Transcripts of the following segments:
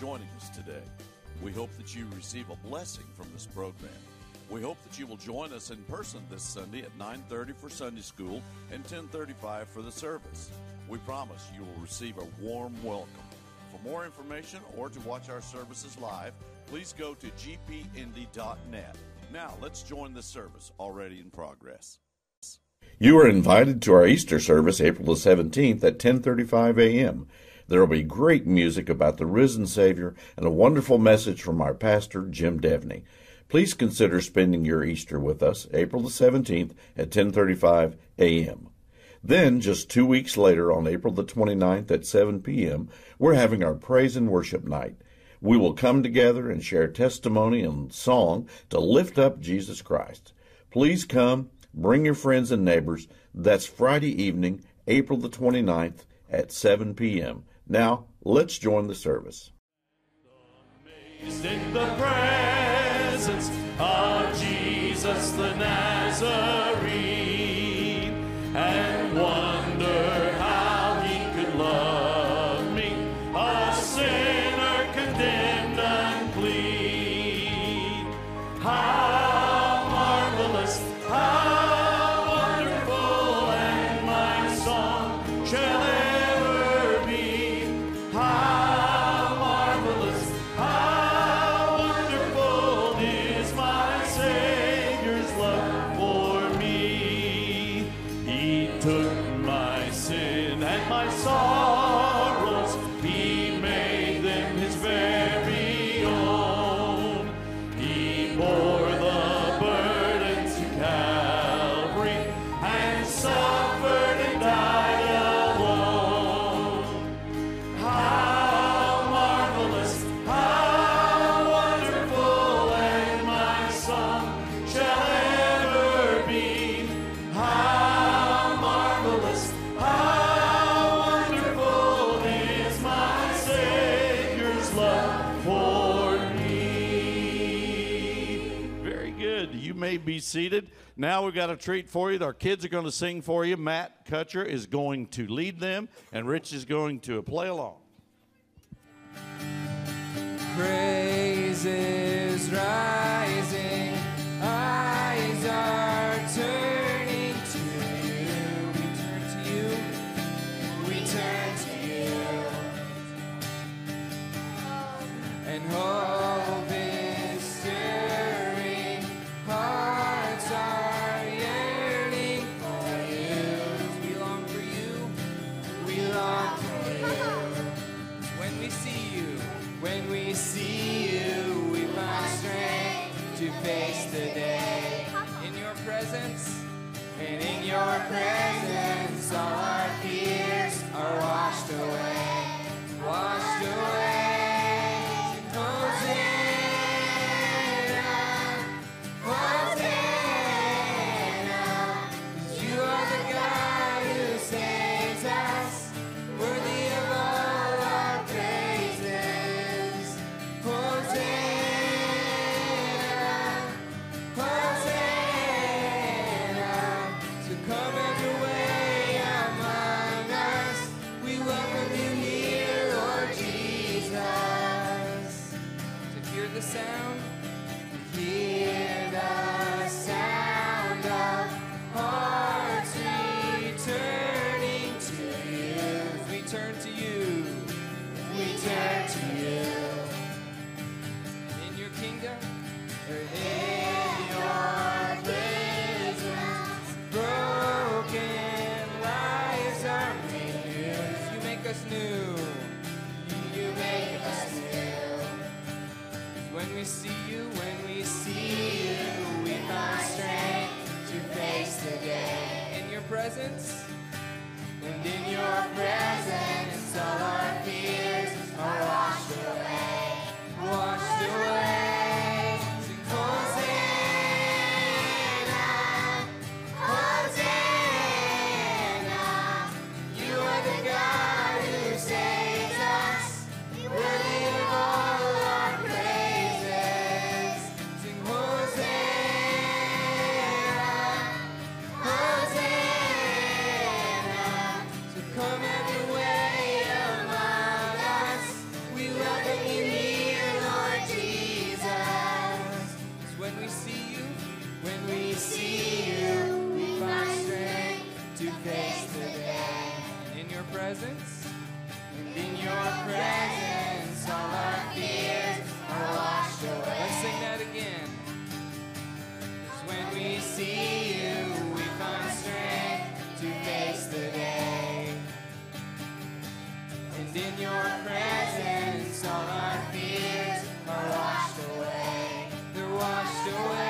joining us today. We hope that you receive a blessing from this program. We hope that you will join us in person this Sunday at 9:30 for Sunday school and 10:35 for the service. We promise you will receive a warm welcome. For more information or to watch our services live, please go to gpindy.net. Now, let's join the service already in progress. You are invited to our Easter service April the 17th at 10:35 a.m. There will be great music about the risen Savior and a wonderful message from our pastor Jim Devney. Please consider spending your Easter with us April the 17th at 10:35 a.m. Then, just two weeks later, on April the 29th at 7 p.m., we're having our praise and worship night. We will come together and share testimony and song to lift up Jesus Christ. Please come, bring your friends and neighbors. That's Friday evening, April the 29th at 7 p.m. Now, let's join the service. Amazed in the presence of Jesus the and my sorrows, seated. Now we've got a treat for you. Our kids are going to sing for you. Matt Kutcher is going to lead them, and Rich is going to play along. Praises rising, eyes are turning to you. We turn to you. We turn to you. And hope your presence, all our fears are washed away. Washed see you. When we see you, we find strength to face the day. And in your presence, and in your presence, all our fears are washed away. Let's sing that again. Cause when we see you, we find strength to face the day. And in your presence, all our fears are washed doing?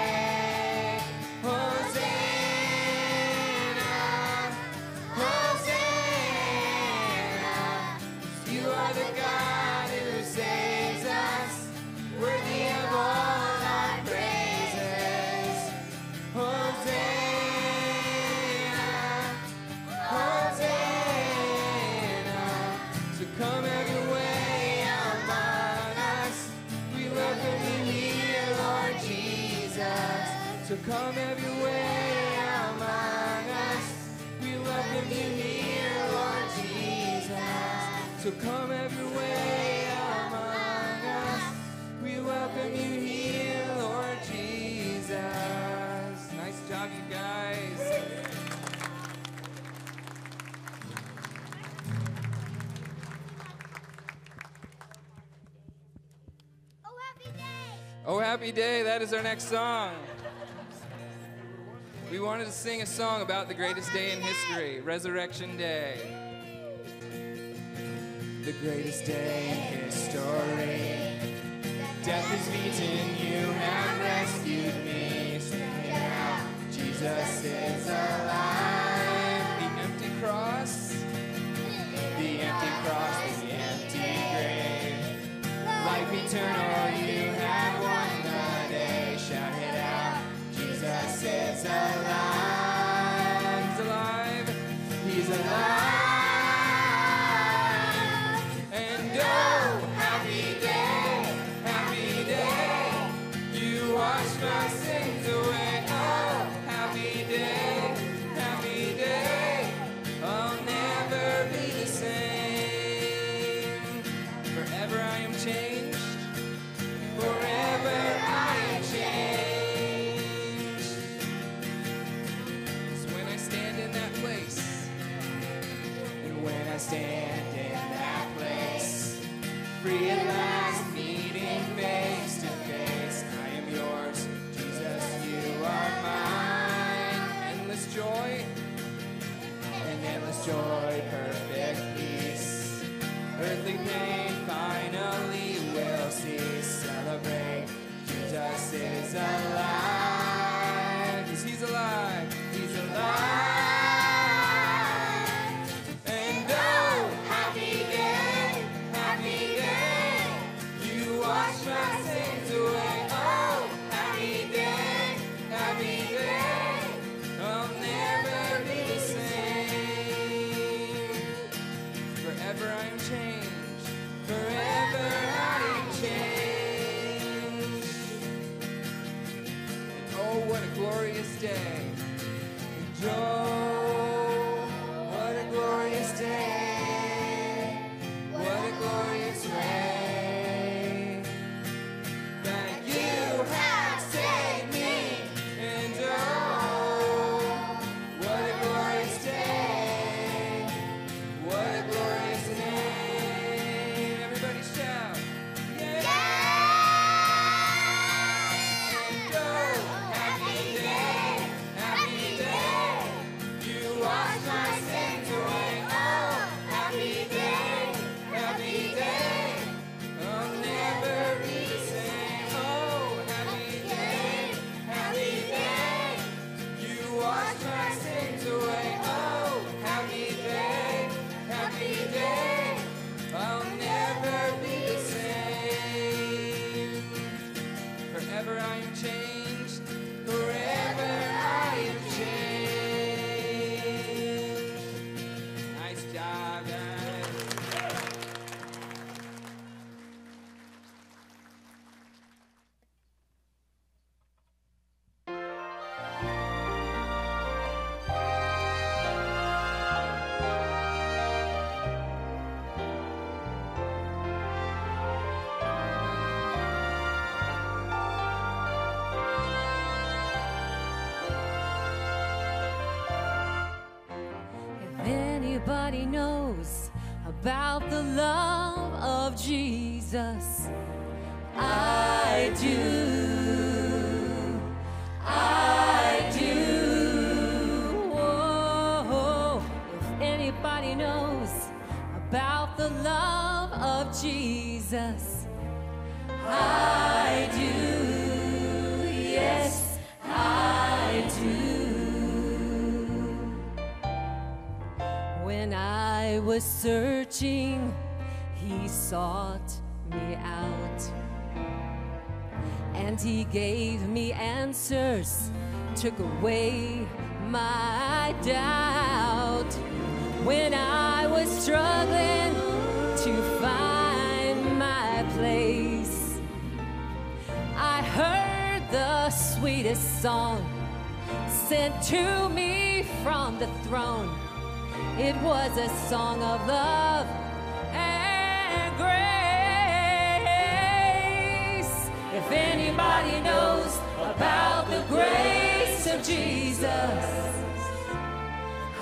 Come have your way among us. We welcome you here, Lord Jesus. So come have your way among us. We welcome you here, Lord Jesus. Nice job, you guys. Oh, happy day! Oh, happy day. That is our next song. We wanted to sing a song about the greatest day in history, Resurrection Day. The greatest day in history. Death is beaten, you have rescued me. Stand out, Jesus is Forever anybody knows about the love of Jesus, I do. I do. Whoa. If anybody knows about the love of Jesus, I was searching, he sought me out. And he gave me answers, took away my doubt. When I was struggling to find my place, I heard the sweetest song sent to me from the throne. It was a song of love and grace. If anybody knows about the grace of Jesus,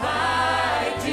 I do.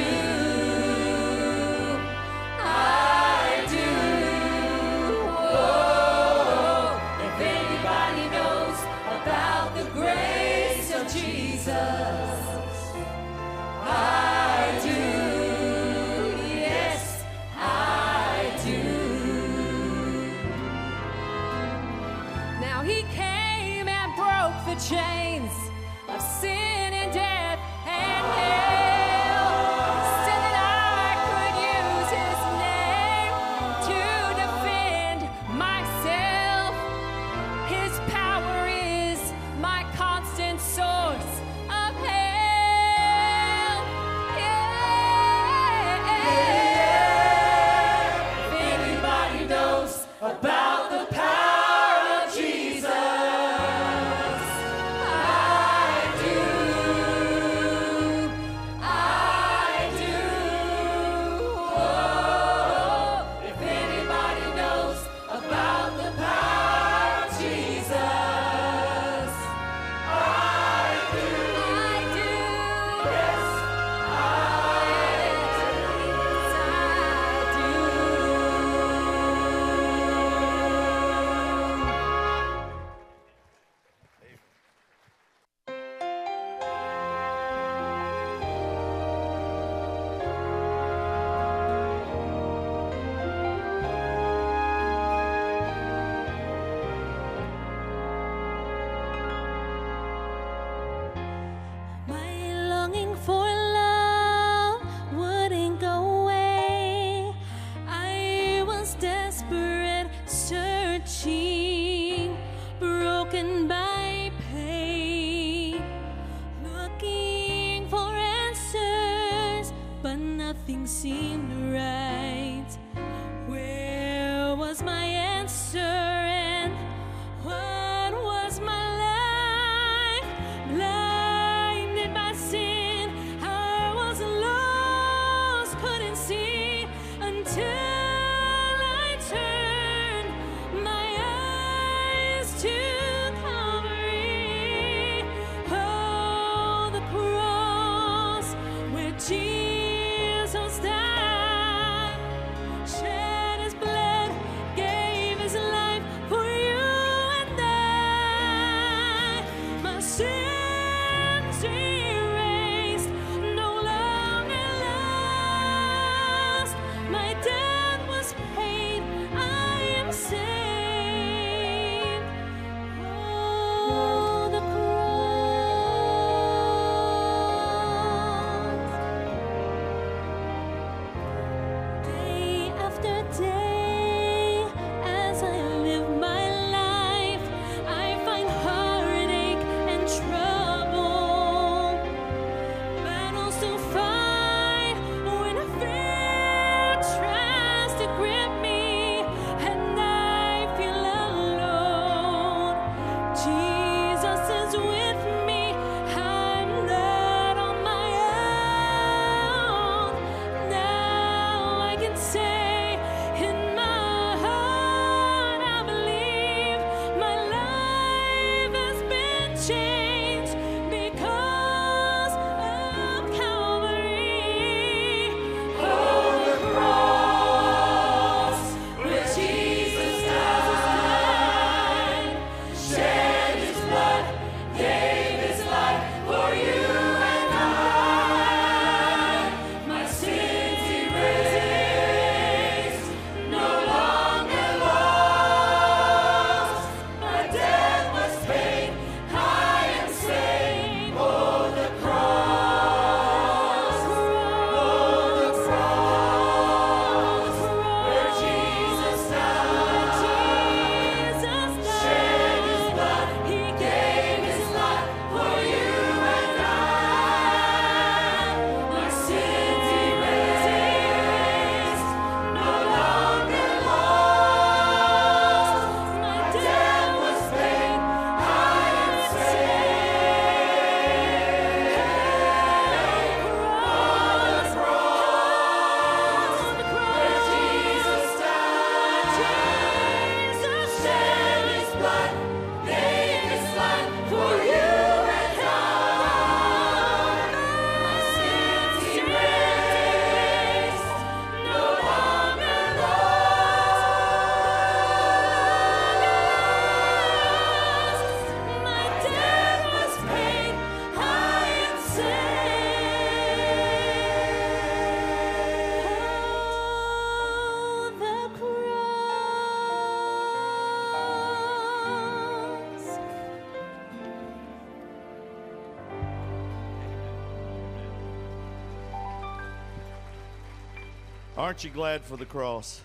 Aren't you glad for the cross?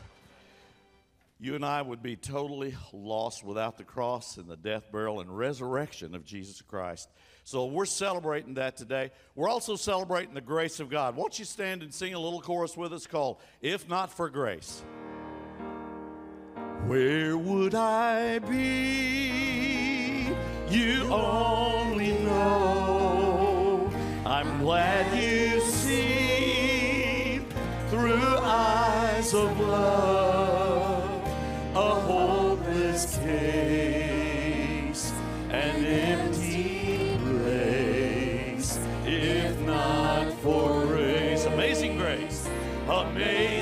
You and I would be totally lost without the cross and the death, burial, and resurrection of Jesus Christ. So we're celebrating that today. We're also celebrating the grace of God. Won't you stand and sing a little chorus with us called If Not for Grace? Where would I be? You only know. I'm glad you of love a hopeless case, an empty place, if not for grace. Amazing grace, amazing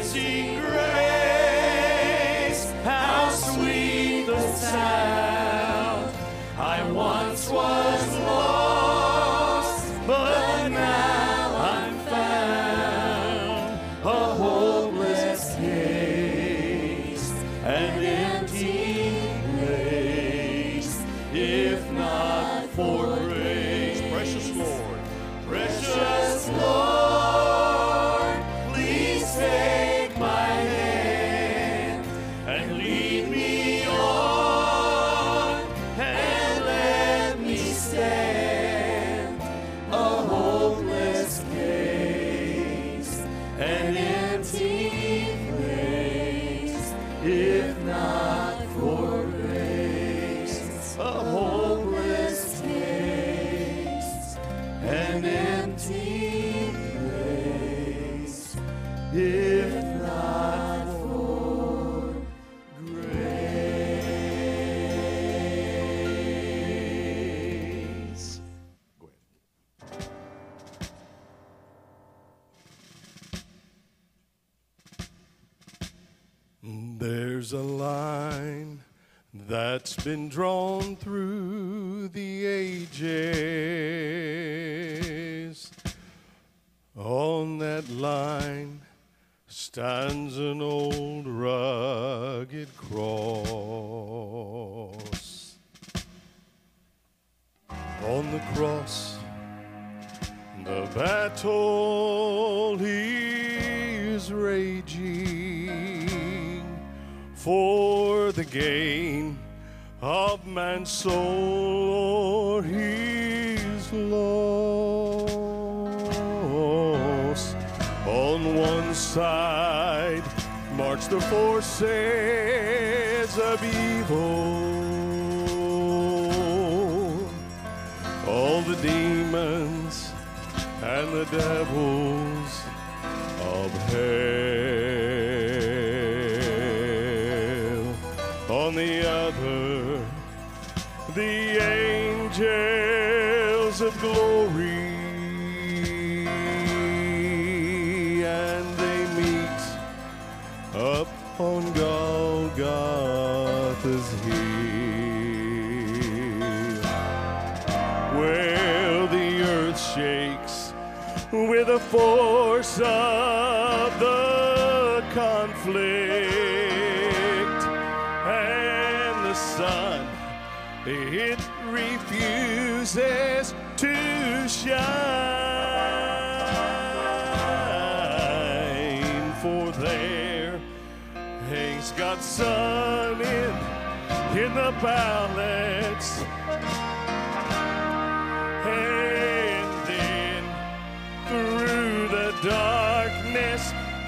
There's a line that's been drawn through the ages. Stands an old rugged cross. On the cross, the battle is raging for the gain of man's soul or his loss. On one side march the forces of evil all the demons and the devils of hell. On the other, the angels of glory, the force of the conflict and the sun it refuses to shine. For there hangs God's son in in the balance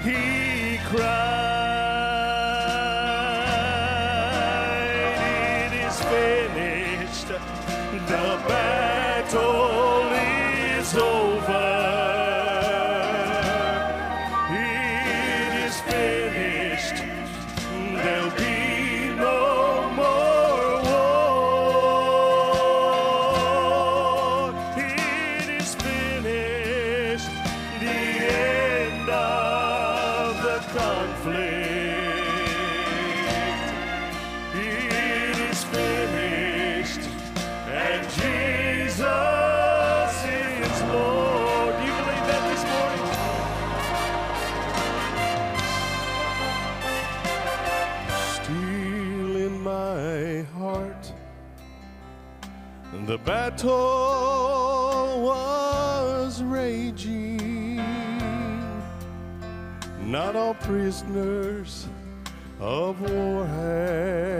he cried, battle was raging. not all prisoners of war had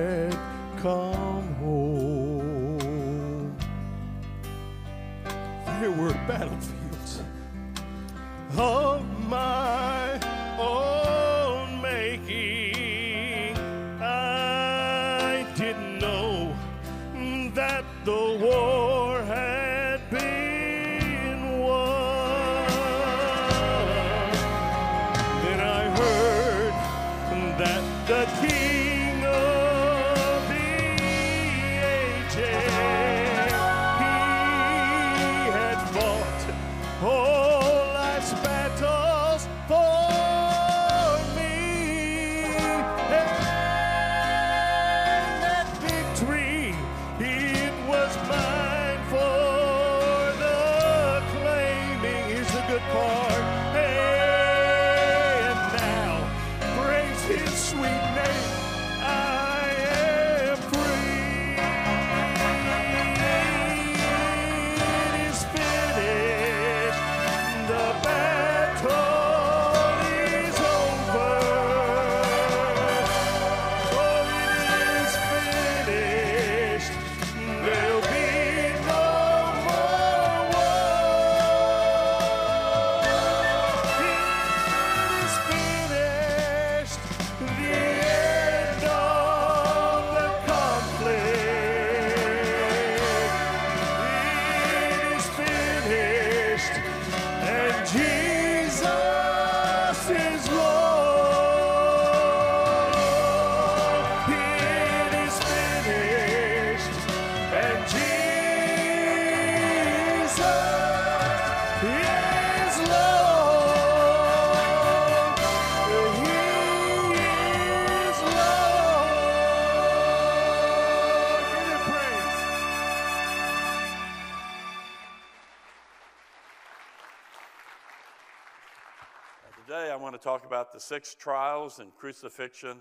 talk about the six trials and crucifixion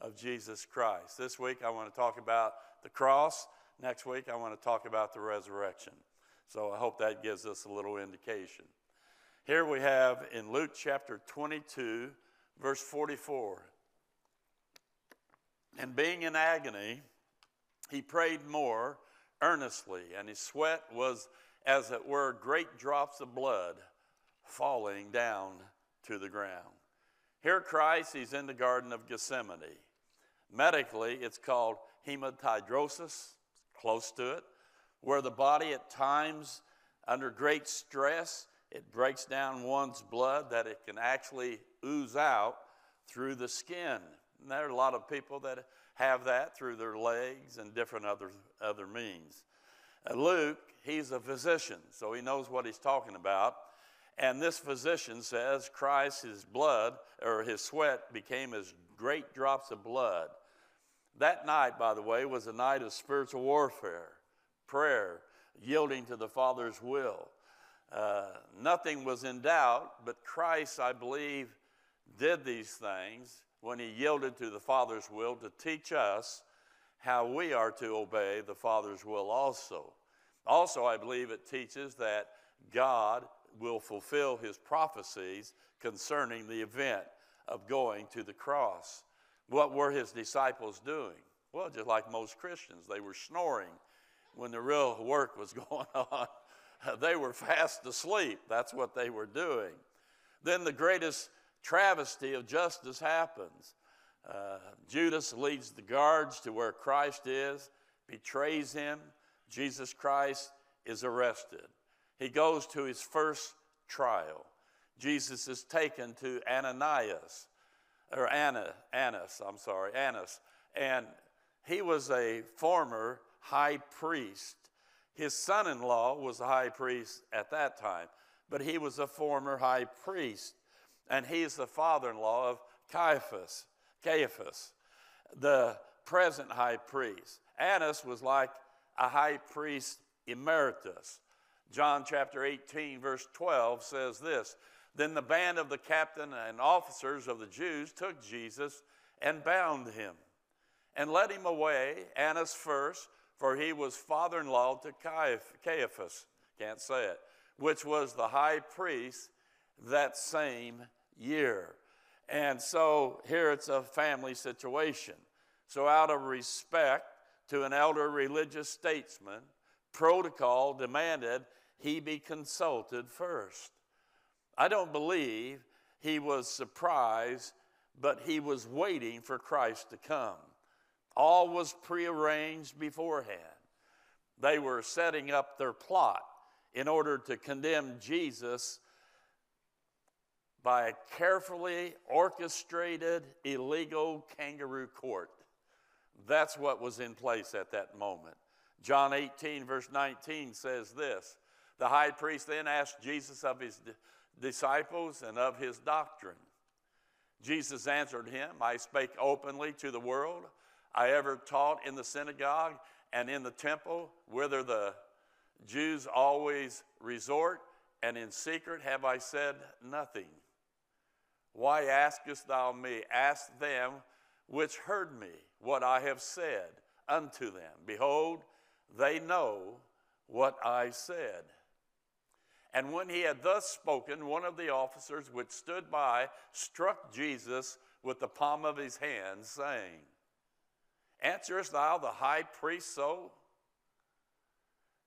of Jesus Christ. This week, I want to talk about the cross. Next week, I want to talk about the resurrection. So I hope that gives us a little indication. Here we have in Luke chapter 22, verse 44. And being in agony, he prayed more earnestly, and his sweat was, as it were, great drops of blood falling down to the ground. Here, Christ, he's in the Garden of Gethsemane. Medically, it's called hematidrosis, close to it, where the body at times, under great stress, it breaks down one's blood that it can actually ooze out through the skin. And there are a lot of people that have that through their legs and different other, other means. Uh, Luke, he's a physician, so he knows what he's talking about. And this physician says Christ, his blood, or his sweat, became as great drops of blood. That night, by the way, was a night of spiritual warfare, prayer, yielding to the Father's will. Uh, nothing was in doubt, but Christ, I believe, did these things when he yielded to the Father's will to teach us how we are to obey the Father's will also. Also, I believe it teaches that God will fulfill his prophecies concerning the event of going to the cross. What were his disciples doing? Well, just like most Christians, they were snoring when the real work was going on. they were fast asleep. That's what they were doing. Then the greatest travesty of justice happens. Uh, Judas leads the guards to where Christ is, betrays him. Jesus Christ is arrested. He goes to his first trial. Jesus is taken to Ananias, or Anna, Annas, I'm sorry, Annas. And he was a former high priest. His son in law was a high priest at that time, but he was a former high priest. And he's the father in law of Caiaphas, Caiaphas, the present high priest. Annas was like a high priest emeritus. John chapter 18, verse 12 says this Then the band of the captain and officers of the Jews took Jesus and bound him and led him away, Annas first, for he was father in law to Caiaphas, can't say it, which was the high priest that same year. And so here it's a family situation. So, out of respect to an elder religious statesman, protocol demanded he be consulted first. I don't believe he was surprised, but he was waiting for Christ to come. All was prearranged beforehand. They were setting up their plot in order to condemn Jesus by a carefully orchestrated illegal kangaroo court. That's what was in place at that moment. John 18, verse 19 says this The high priest then asked Jesus of his disciples and of his doctrine. Jesus answered him, I spake openly to the world. I ever taught in the synagogue and in the temple, whither the Jews always resort, and in secret have I said nothing. Why askest thou me? Ask them which heard me what I have said unto them. Behold, they know what I said. And when he had thus spoken, one of the officers which stood by struck Jesus with the palm of his hand, saying, Answerest thou the high priest so?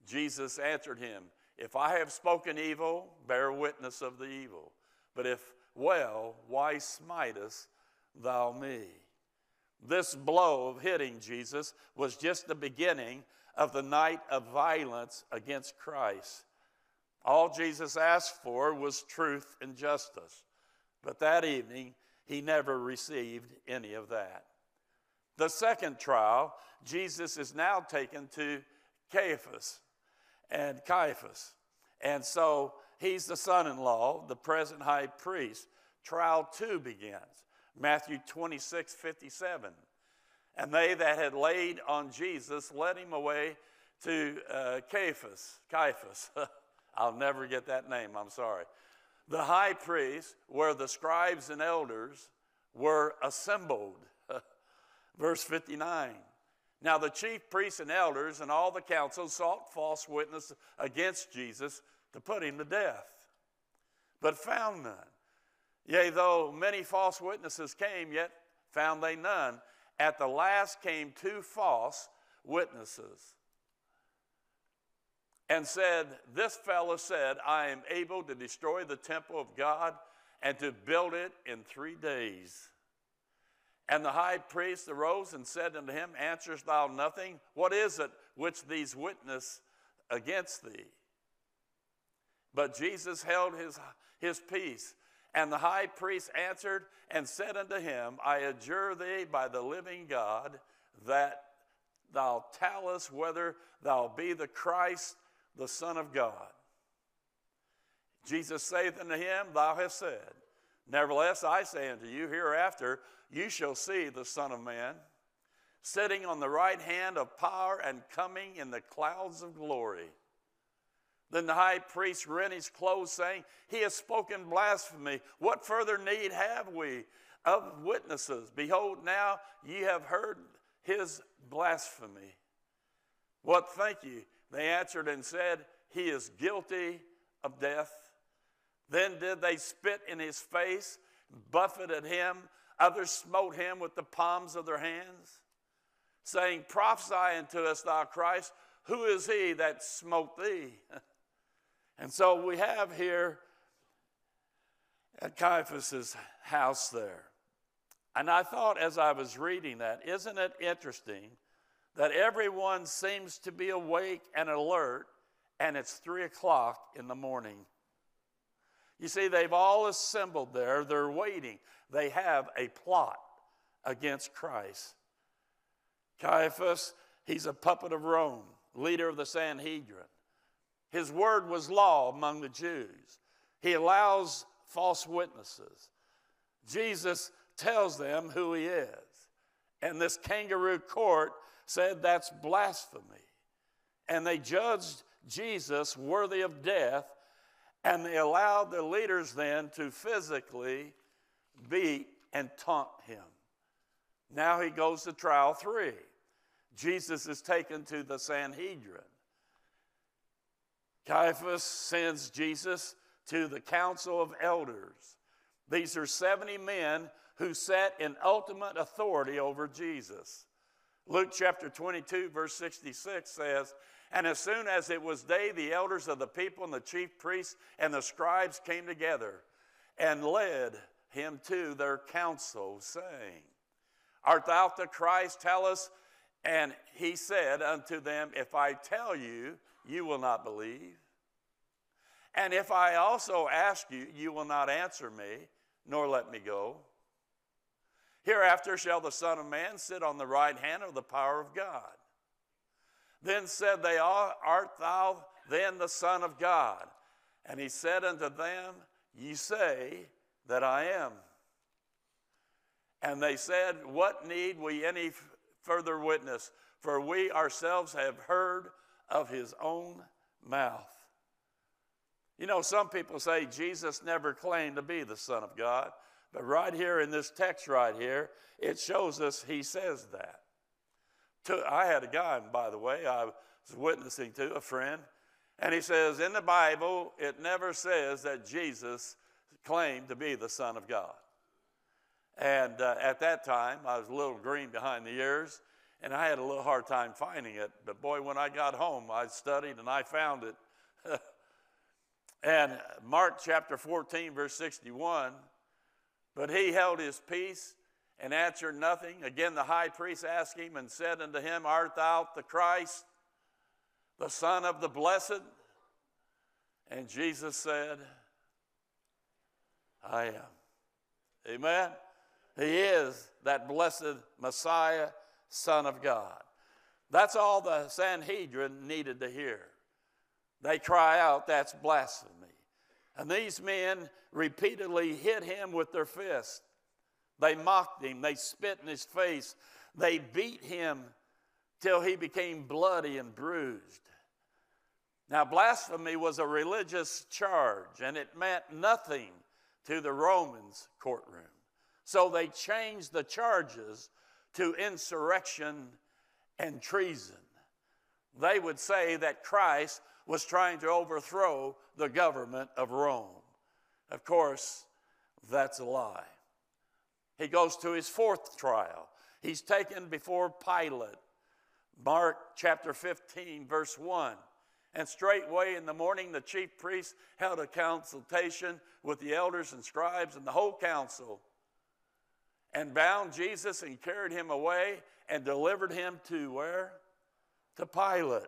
Jesus answered him, If I have spoken evil, bear witness of the evil. But if well, why smitest thou me? This blow of hitting Jesus was just the beginning of the night of violence against Christ. All Jesus asked for was truth and justice. But that evening, he never received any of that. The second trial, Jesus is now taken to Caiaphas and Caiaphas. And so he's the son in law, the present high priest. Trial two begins. Matthew 26, 57. And they that had laid on Jesus led him away to uh, Caiaphas. Caiaphas. I'll never get that name, I'm sorry. The high priest, where the scribes and elders were assembled. Verse 59. Now the chief priests and elders and all the council sought false witness against Jesus to put him to death, but found none. Yea, though many false witnesses came, yet found they none. At the last came two false witnesses and said, This fellow said, I am able to destroy the temple of God and to build it in three days. And the high priest arose and said unto him, Answerest thou nothing? What is it which these witness against thee? But Jesus held his, his peace. And the high priest answered and said unto him, I adjure thee by the living God that thou tell us whether thou be the Christ, the Son of God. Jesus saith unto him, Thou hast said. Nevertheless, I say unto you, hereafter you shall see the Son of Man sitting on the right hand of power and coming in the clouds of glory. Then the high priest rent his clothes, saying, He has spoken blasphemy. What further need have we of witnesses? Behold, now ye have heard his blasphemy. What think ye? They answered and said, He is guilty of death. Then did they spit in his face, buffeted him. Others smote him with the palms of their hands, saying, Prophesy unto us, thou Christ, who is he that smote thee? And so we have here at Caiaphas's house there. And I thought as I was reading that, isn't it interesting that everyone seems to be awake and alert, and it's three o'clock in the morning? You see, they've all assembled there, they're waiting. They have a plot against Christ. Caiaphas, he's a puppet of Rome, leader of the Sanhedrin. His word was law among the Jews. He allows false witnesses. Jesus tells them who he is. And this kangaroo court said that's blasphemy. And they judged Jesus worthy of death, and they allowed the leaders then to physically beat and taunt him. Now he goes to trial three. Jesus is taken to the Sanhedrin. Caiaphas sends Jesus to the council of elders. These are 70 men who sat in ultimate authority over Jesus. Luke chapter 22, verse 66 says, And as soon as it was day, the elders of the people and the chief priests and the scribes came together and led him to their council, saying, Art thou the Christ? Tell us. And he said unto them, If I tell you, you will not believe. And if I also ask you, you will not answer me, nor let me go. Hereafter shall the Son of Man sit on the right hand of the power of God. Then said they, Art thou then the Son of God? And he said unto them, Ye say that I am. And they said, What need we any further witness? For we ourselves have heard of his own mouth. You know, some people say Jesus never claimed to be the Son of God, but right here in this text, right here, it shows us he says that. I had a guy, by the way, I was witnessing to a friend, and he says, In the Bible, it never says that Jesus claimed to be the Son of God. And uh, at that time, I was a little green behind the ears, and I had a little hard time finding it. But boy, when I got home, I studied and I found it. and Mark chapter 14, verse 61 But he held his peace and answered nothing. Again, the high priest asked him and said unto him, Art thou the Christ, the Son of the Blessed? And Jesus said, I am. Amen. He is that blessed Messiah, Son of God. That's all the Sanhedrin needed to hear. They cry out, That's blasphemy. And these men repeatedly hit him with their fists. They mocked him, they spit in his face, they beat him till he became bloody and bruised. Now, blasphemy was a religious charge, and it meant nothing to the Romans' courtroom. So they changed the charges to insurrection and treason. They would say that Christ was trying to overthrow the government of Rome. Of course, that's a lie. He goes to his fourth trial. He's taken before Pilate. Mark chapter 15, verse 1. And straightway in the morning, the chief priests held a consultation with the elders and scribes and the whole council and bound Jesus and carried him away and delivered him to where? To Pilate.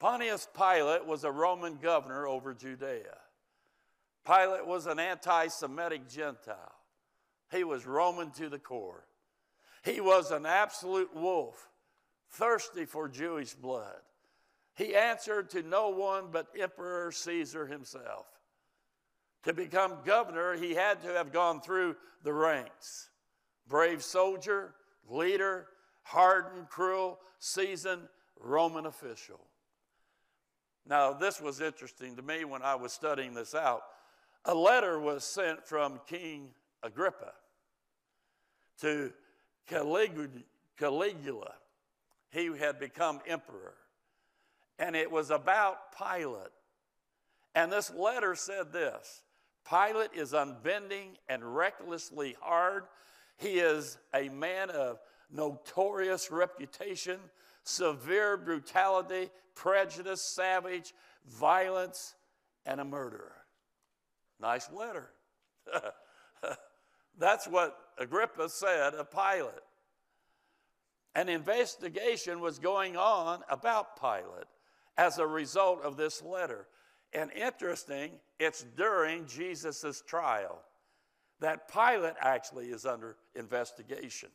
Pontius Pilate was a Roman governor over Judea. Pilate was an anti Semitic Gentile. He was Roman to the core. He was an absolute wolf, thirsty for Jewish blood. He answered to no one but Emperor Caesar himself. To become governor, he had to have gone through the ranks brave soldier, leader, hardened, cruel, seasoned Roman official. Now, this was interesting to me when I was studying this out. A letter was sent from King Agrippa to Caligula. He had become emperor. And it was about Pilate. And this letter said this Pilate is unbending and recklessly hard. He is a man of notorious reputation, severe brutality, prejudice, savage, violence, and a murderer. Nice letter. That's what Agrippa said of Pilate. An investigation was going on about Pilate as a result of this letter. And interesting, it's during Jesus' trial that Pilate actually is under investigation.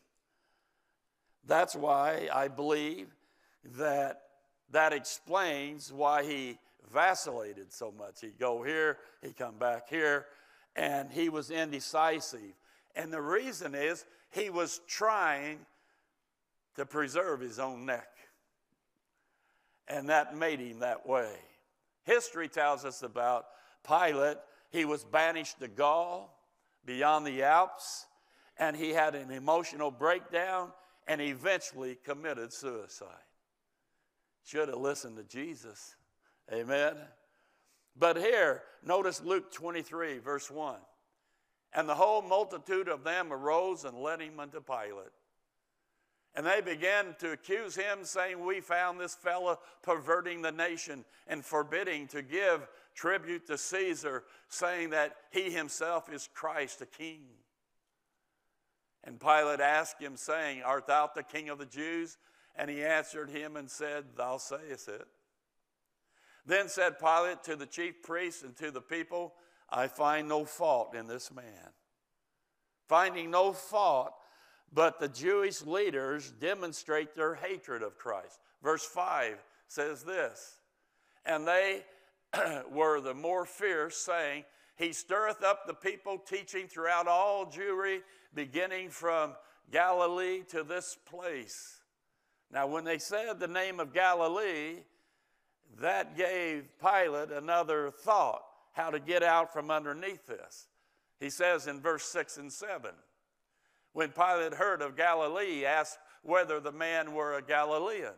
That's why I believe that that explains why he vacillated so much. He'd go here, he'd come back here, and he was indecisive. And the reason is he was trying to preserve his own neck. And that made him that way. History tells us about Pilate. He was banished to Gaul beyond the Alps, and he had an emotional breakdown and eventually committed suicide. Should have listened to Jesus. Amen. But here, notice Luke 23, verse 1. And the whole multitude of them arose and led him unto Pilate. And they began to accuse him, saying, We found this fellow perverting the nation and forbidding to give tribute to Caesar, saying that he himself is Christ, the king. And Pilate asked him, saying, Art thou the king of the Jews? And he answered him and said, Thou sayest it. Then said Pilate to the chief priests and to the people, I find no fault in this man. Finding no fault, but the Jewish leaders demonstrate their hatred of Christ. Verse 5 says this And they were the more fierce, saying, He stirreth up the people, teaching throughout all Jewry, beginning from Galilee to this place. Now, when they said the name of Galilee, that gave Pilate another thought how to get out from underneath this. He says in verse 6 and 7 When Pilate heard of Galilee, he asked whether the man were a Galilean.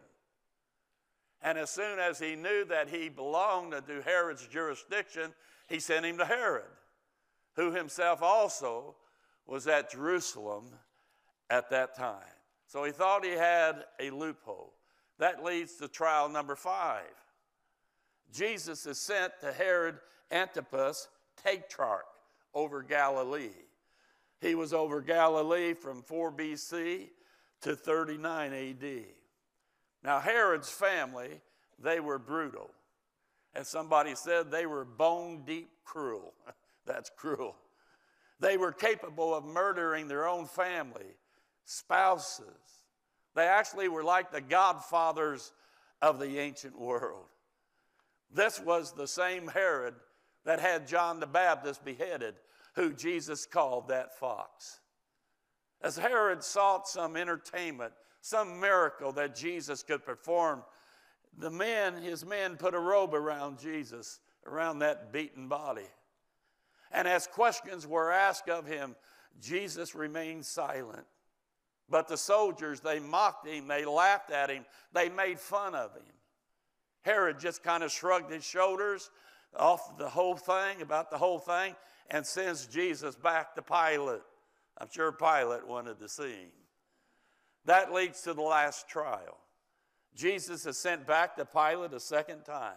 And as soon as he knew that he belonged to Herod's jurisdiction, he sent him to Herod, who himself also was at Jerusalem at that time. So he thought he had a loophole. That leads to trial number five. Jesus is sent to Herod Antipas, tetrarch over Galilee. He was over Galilee from 4 BC to 39 AD. Now, Herod's family, they were brutal. As somebody said, they were bone deep cruel. That's cruel. They were capable of murdering their own family, spouses. They actually were like the godfathers of the ancient world. This was the same Herod that had John the Baptist beheaded, who Jesus called that fox. As Herod sought some entertainment, some miracle that Jesus could perform, the men, his men, put a robe around Jesus, around that beaten body. And as questions were asked of him, Jesus remained silent. But the soldiers, they mocked him, they laughed at him, they made fun of him. Herod just kind of shrugged his shoulders off the whole thing, about the whole thing, and sends Jesus back to Pilate. I'm sure Pilate wanted to see him. That leads to the last trial. Jesus is sent back to Pilate a second time.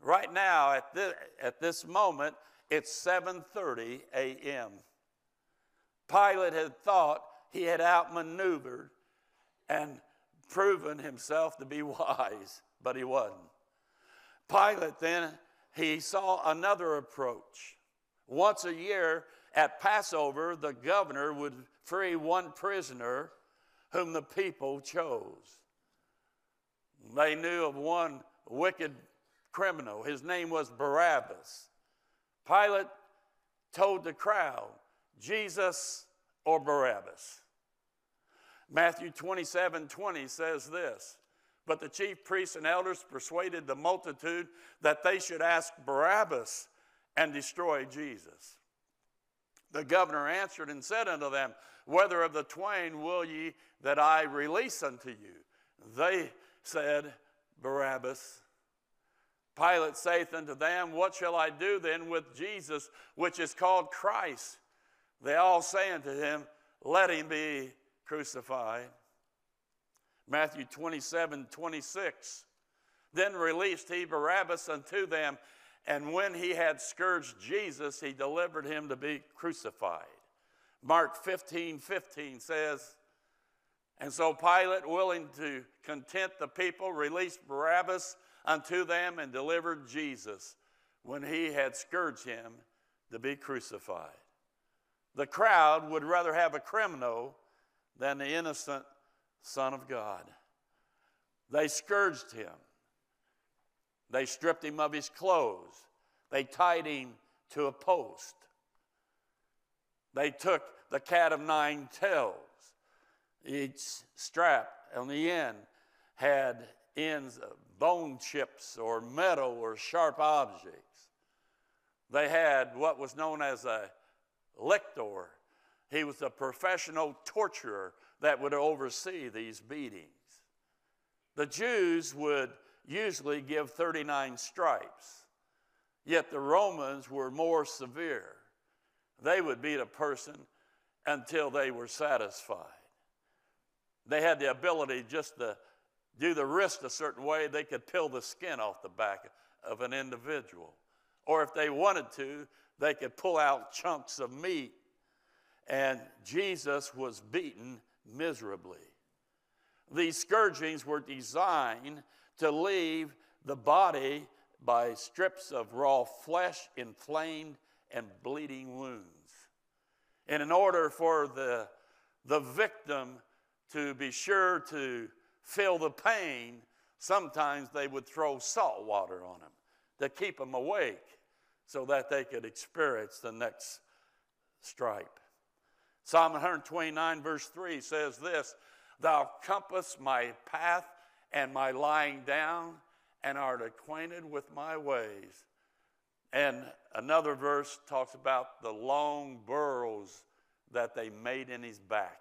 Right now, at this, at this moment, it's 7:30 a.m. Pilate had thought he had outmaneuvered and proven himself to be wise, but he wasn't. Pilate then he saw another approach. Once a year at Passover, the governor would free one prisoner whom the people chose. They knew of one wicked criminal. His name was Barabbas. Pilate told the crowd, Jesus or Barabbas. Matthew 27 20 says this but the chief priests and elders persuaded the multitude that they should ask Barabbas and destroy Jesus. The governor answered and said unto them, Whether of the twain will ye that I release unto you? They said, Barabbas. Pilate saith unto them, What shall I do then with Jesus, which is called Christ? They all say unto him, Let him be crucified. Matthew 27 26. Then released he Barabbas unto them, and when he had scourged Jesus, he delivered him to be crucified. Mark 15 15 says, And so Pilate, willing to content the people, released Barabbas unto them and delivered Jesus when he had scourged him to be crucified. The crowd would rather have a criminal than the innocent Son of God. They scourged him. They stripped him of his clothes. They tied him to a post. They took the cat of nine tails. Each strap on the end had ends of bone chips or metal or sharp objects. They had what was known as a lictor. He was a professional torturer that would oversee these beatings. The Jews would usually give 39 stripes, yet the Romans were more severe. they would beat a person until they were satisfied. They had the ability just to do the wrist a certain way, they could peel the skin off the back of an individual. Or if they wanted to, they could pull out chunks of meat. And Jesus was beaten miserably. These scourgings were designed to leave the body by strips of raw flesh, inflamed and bleeding wounds. And in order for the, the victim to be sure to feel the pain, sometimes they would throw salt water on them to keep them awake so that they could experience the next stripe. Psalm 129, verse 3 says this Thou compass my path and my lying down, and art acquainted with my ways. And another verse talks about the long burrows that they made in his back.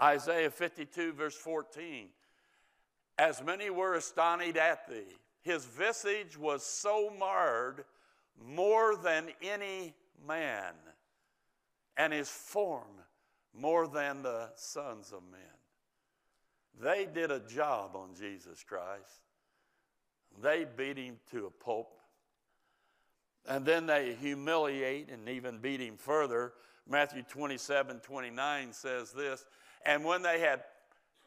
Isaiah 52, verse 14. As many were astonished at thee, his visage was so marred more than any man, and his form more than the sons of men. They did a job on Jesus Christ. They beat him to a pulp. And then they humiliate and even beat him further. Matthew 27 29 says this And when they had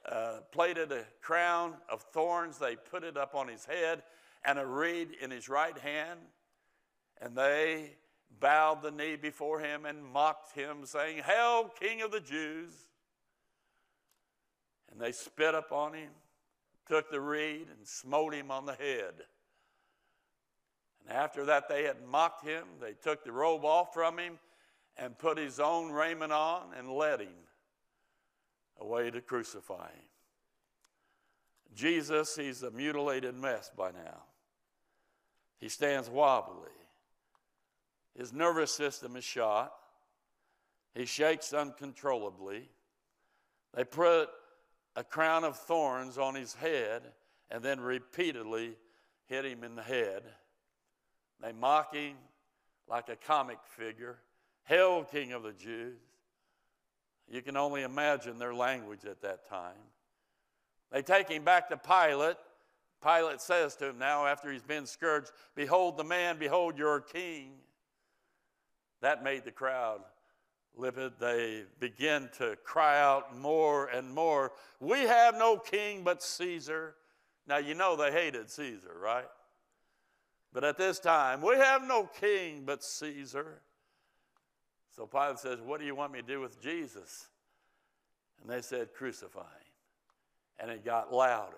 uh, plaited a crown of thorns, they put it up on his head and a reed in his right hand. And they bowed the knee before him and mocked him, saying, Hail, King of the Jews! And they spit upon him, took the reed, and smote him on the head. And after that, they had mocked him. They took the robe off from him and put his own raiment on and led him away to crucify him. Jesus, he's a mutilated mess by now. He stands wobbly. His nervous system is shot. He shakes uncontrollably. They put a crown of thorns on his head and then repeatedly hit him in the head. They mock him like a comic figure. Hail, King of the Jews. You can only imagine their language at that time. They take him back to Pilate. Pilate says to him now, after he's been scourged, Behold the man, behold your king. That made the crowd livid. They begin to cry out more and more, We have no king but Caesar. Now, you know they hated Caesar, right? But at this time, we have no king but Caesar. So Pilate says, What do you want me to do with Jesus? And they said, Crucify him. And it got louder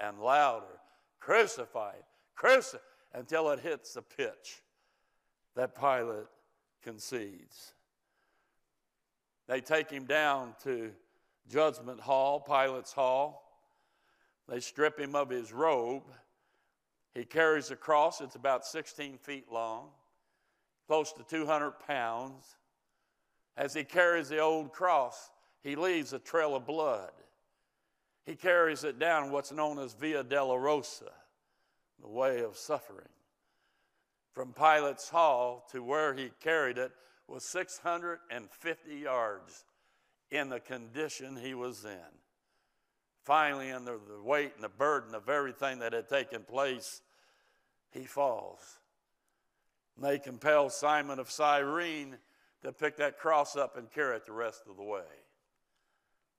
and louder. Crucify him, crucify until it hits the pitch that Pilate concedes. They take him down to Judgment Hall, Pilate's Hall. They strip him of his robe. He carries a cross, it's about 16 feet long, close to 200 pounds. As he carries the old cross, he leaves a trail of blood. He carries it down what's known as Via Dolorosa, the way of suffering. From Pilate's hall to where he carried it was 650 yards in the condition he was in. Finally, under the weight and the burden of everything that had taken place, he falls. And they compel Simon of Cyrene to pick that cross up and carry it the rest of the way.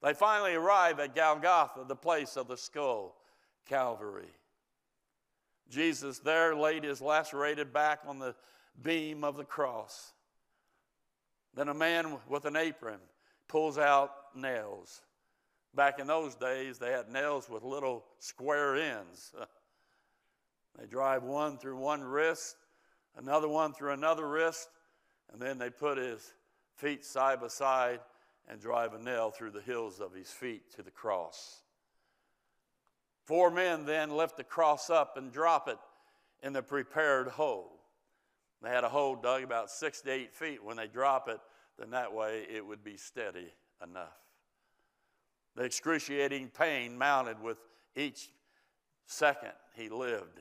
They finally arrive at Golgotha, the place of the skull, Calvary. Jesus there laid his lacerated back on the beam of the cross. Then a man with an apron pulls out nails. Back in those days, they had nails with little square ends. they drive one through one wrist, another one through another wrist, and then they put his feet side by side and drive a nail through the heels of his feet to the cross. Four men then lift the cross up and drop it in the prepared hole. They had a hole dug about six to eight feet. When they drop it, then that way it would be steady enough. The excruciating pain mounted with each second he lived.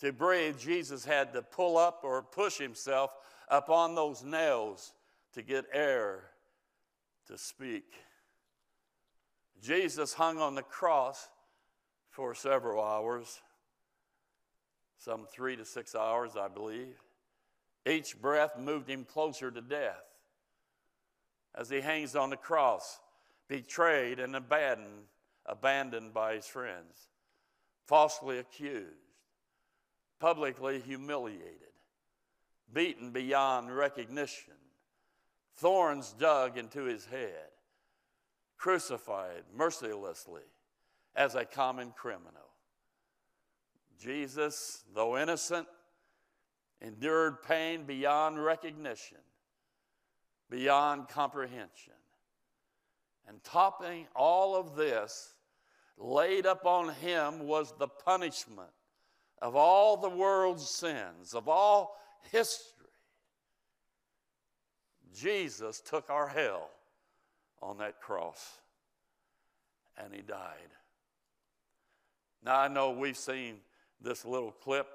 To breathe, Jesus had to pull up or push himself upon those nails to get air to speak. Jesus hung on the cross for several hours, some three to six hours, I believe. Each breath moved him closer to death as he hangs on the cross, betrayed and abandoned, abandoned by his friends, falsely accused, publicly humiliated, beaten beyond recognition, thorns dug into his head, crucified mercilessly as a common criminal. Jesus, though innocent, endured pain beyond recognition, beyond comprehension. And topping all of this, laid upon him was the punishment of all the world's sins, of all history. Jesus took our hell on that cross and he died. Now, I know we've seen this little clip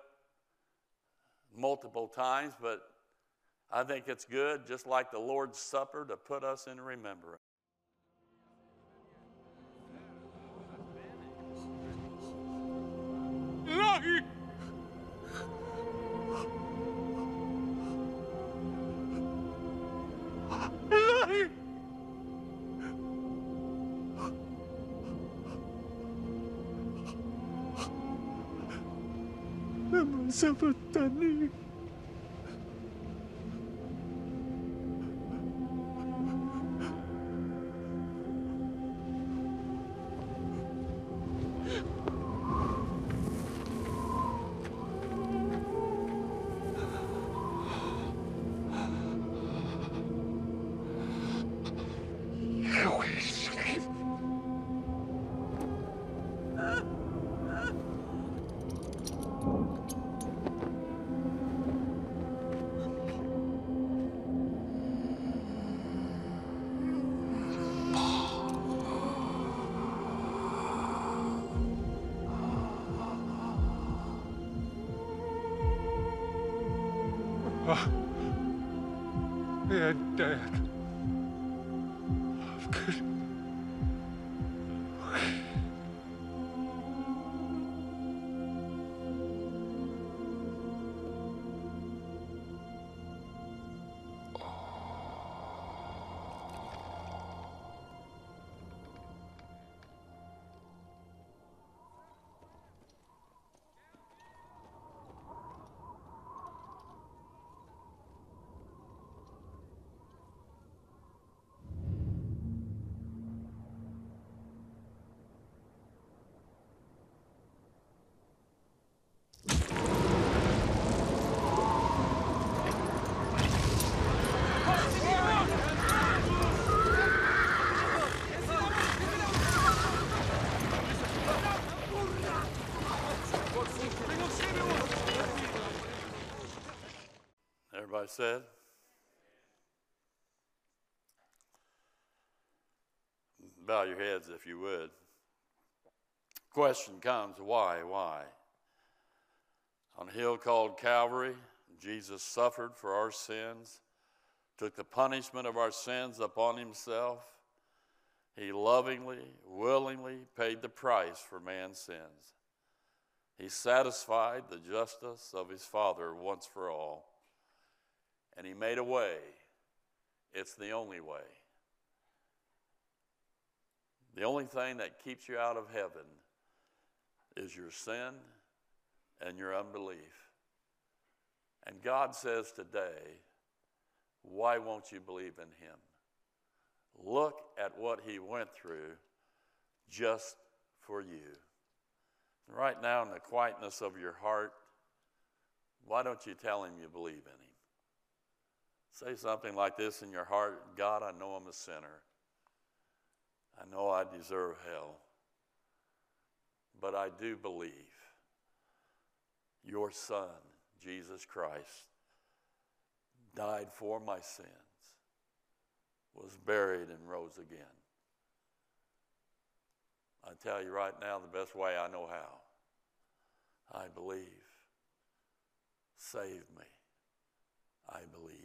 multiple times, but I think it's good, just like the Lord's Supper, to put us in remembrance. ça va tanner. 可 Said? Bow your heads if you would. Question comes why? Why? On a hill called Calvary, Jesus suffered for our sins, took the punishment of our sins upon himself. He lovingly, willingly paid the price for man's sins. He satisfied the justice of his Father once for all and he made a way. It's the only way. The only thing that keeps you out of heaven is your sin and your unbelief. And God says today, why won't you believe in him? Look at what he went through just for you. Right now, in the quietness of your heart, why don't you tell him you believe in him? Say something like this in your heart God, I know I'm a sinner. I know I deserve hell. But I do believe your Son, Jesus Christ, died for my sins, was buried, and rose again. I tell you right now, the best way I know how. I believe. Save me. I believe.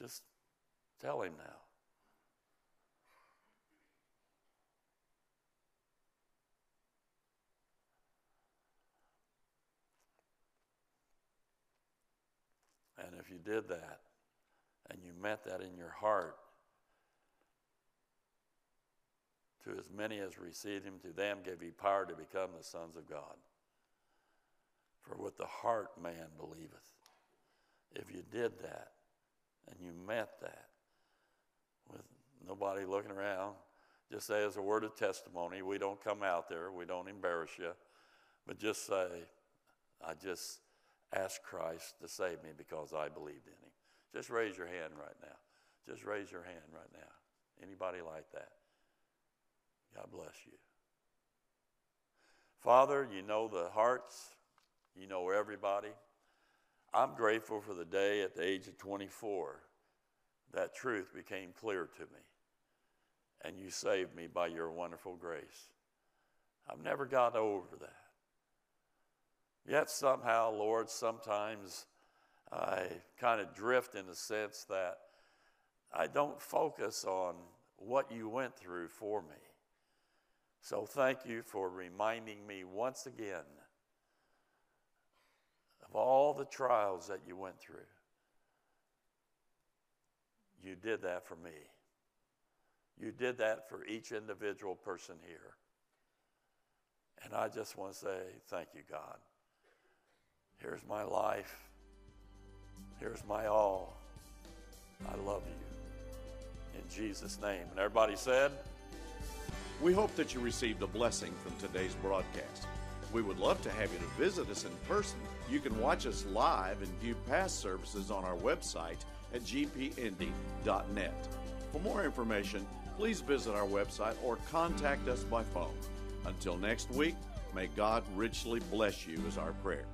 Just tell him now. And if you did that and you meant that in your heart, to as many as received him, to them gave he power to become the sons of God. For with the heart man believeth. If you did that and you met that, with nobody looking around, just say as a word of testimony, we don't come out there, we don't embarrass you, but just say, I just asked Christ to save me because I believed in him. Just raise your hand right now. Just raise your hand right now. Anybody like that? God bless you. Father, you know the hearts, you know everybody. I'm grateful for the day at the age of 24 that truth became clear to me and you saved me by your wonderful grace. I've never got over that. Yet somehow, Lord, sometimes I kind of drift in the sense that I don't focus on what you went through for me. So thank you for reminding me once again of all the trials that you went through. You did that for me. You did that for each individual person here. And I just want to say thank you, God. Here's my life. Here's my all. I love you. In Jesus' name. And everybody said, We hope that you received a blessing from today's broadcast. We would love to have you to visit us in person. You can watch us live and view past services on our website at gpindy.net. For more information, please visit our website or contact us by phone. Until next week, may God richly bless you, is our prayer.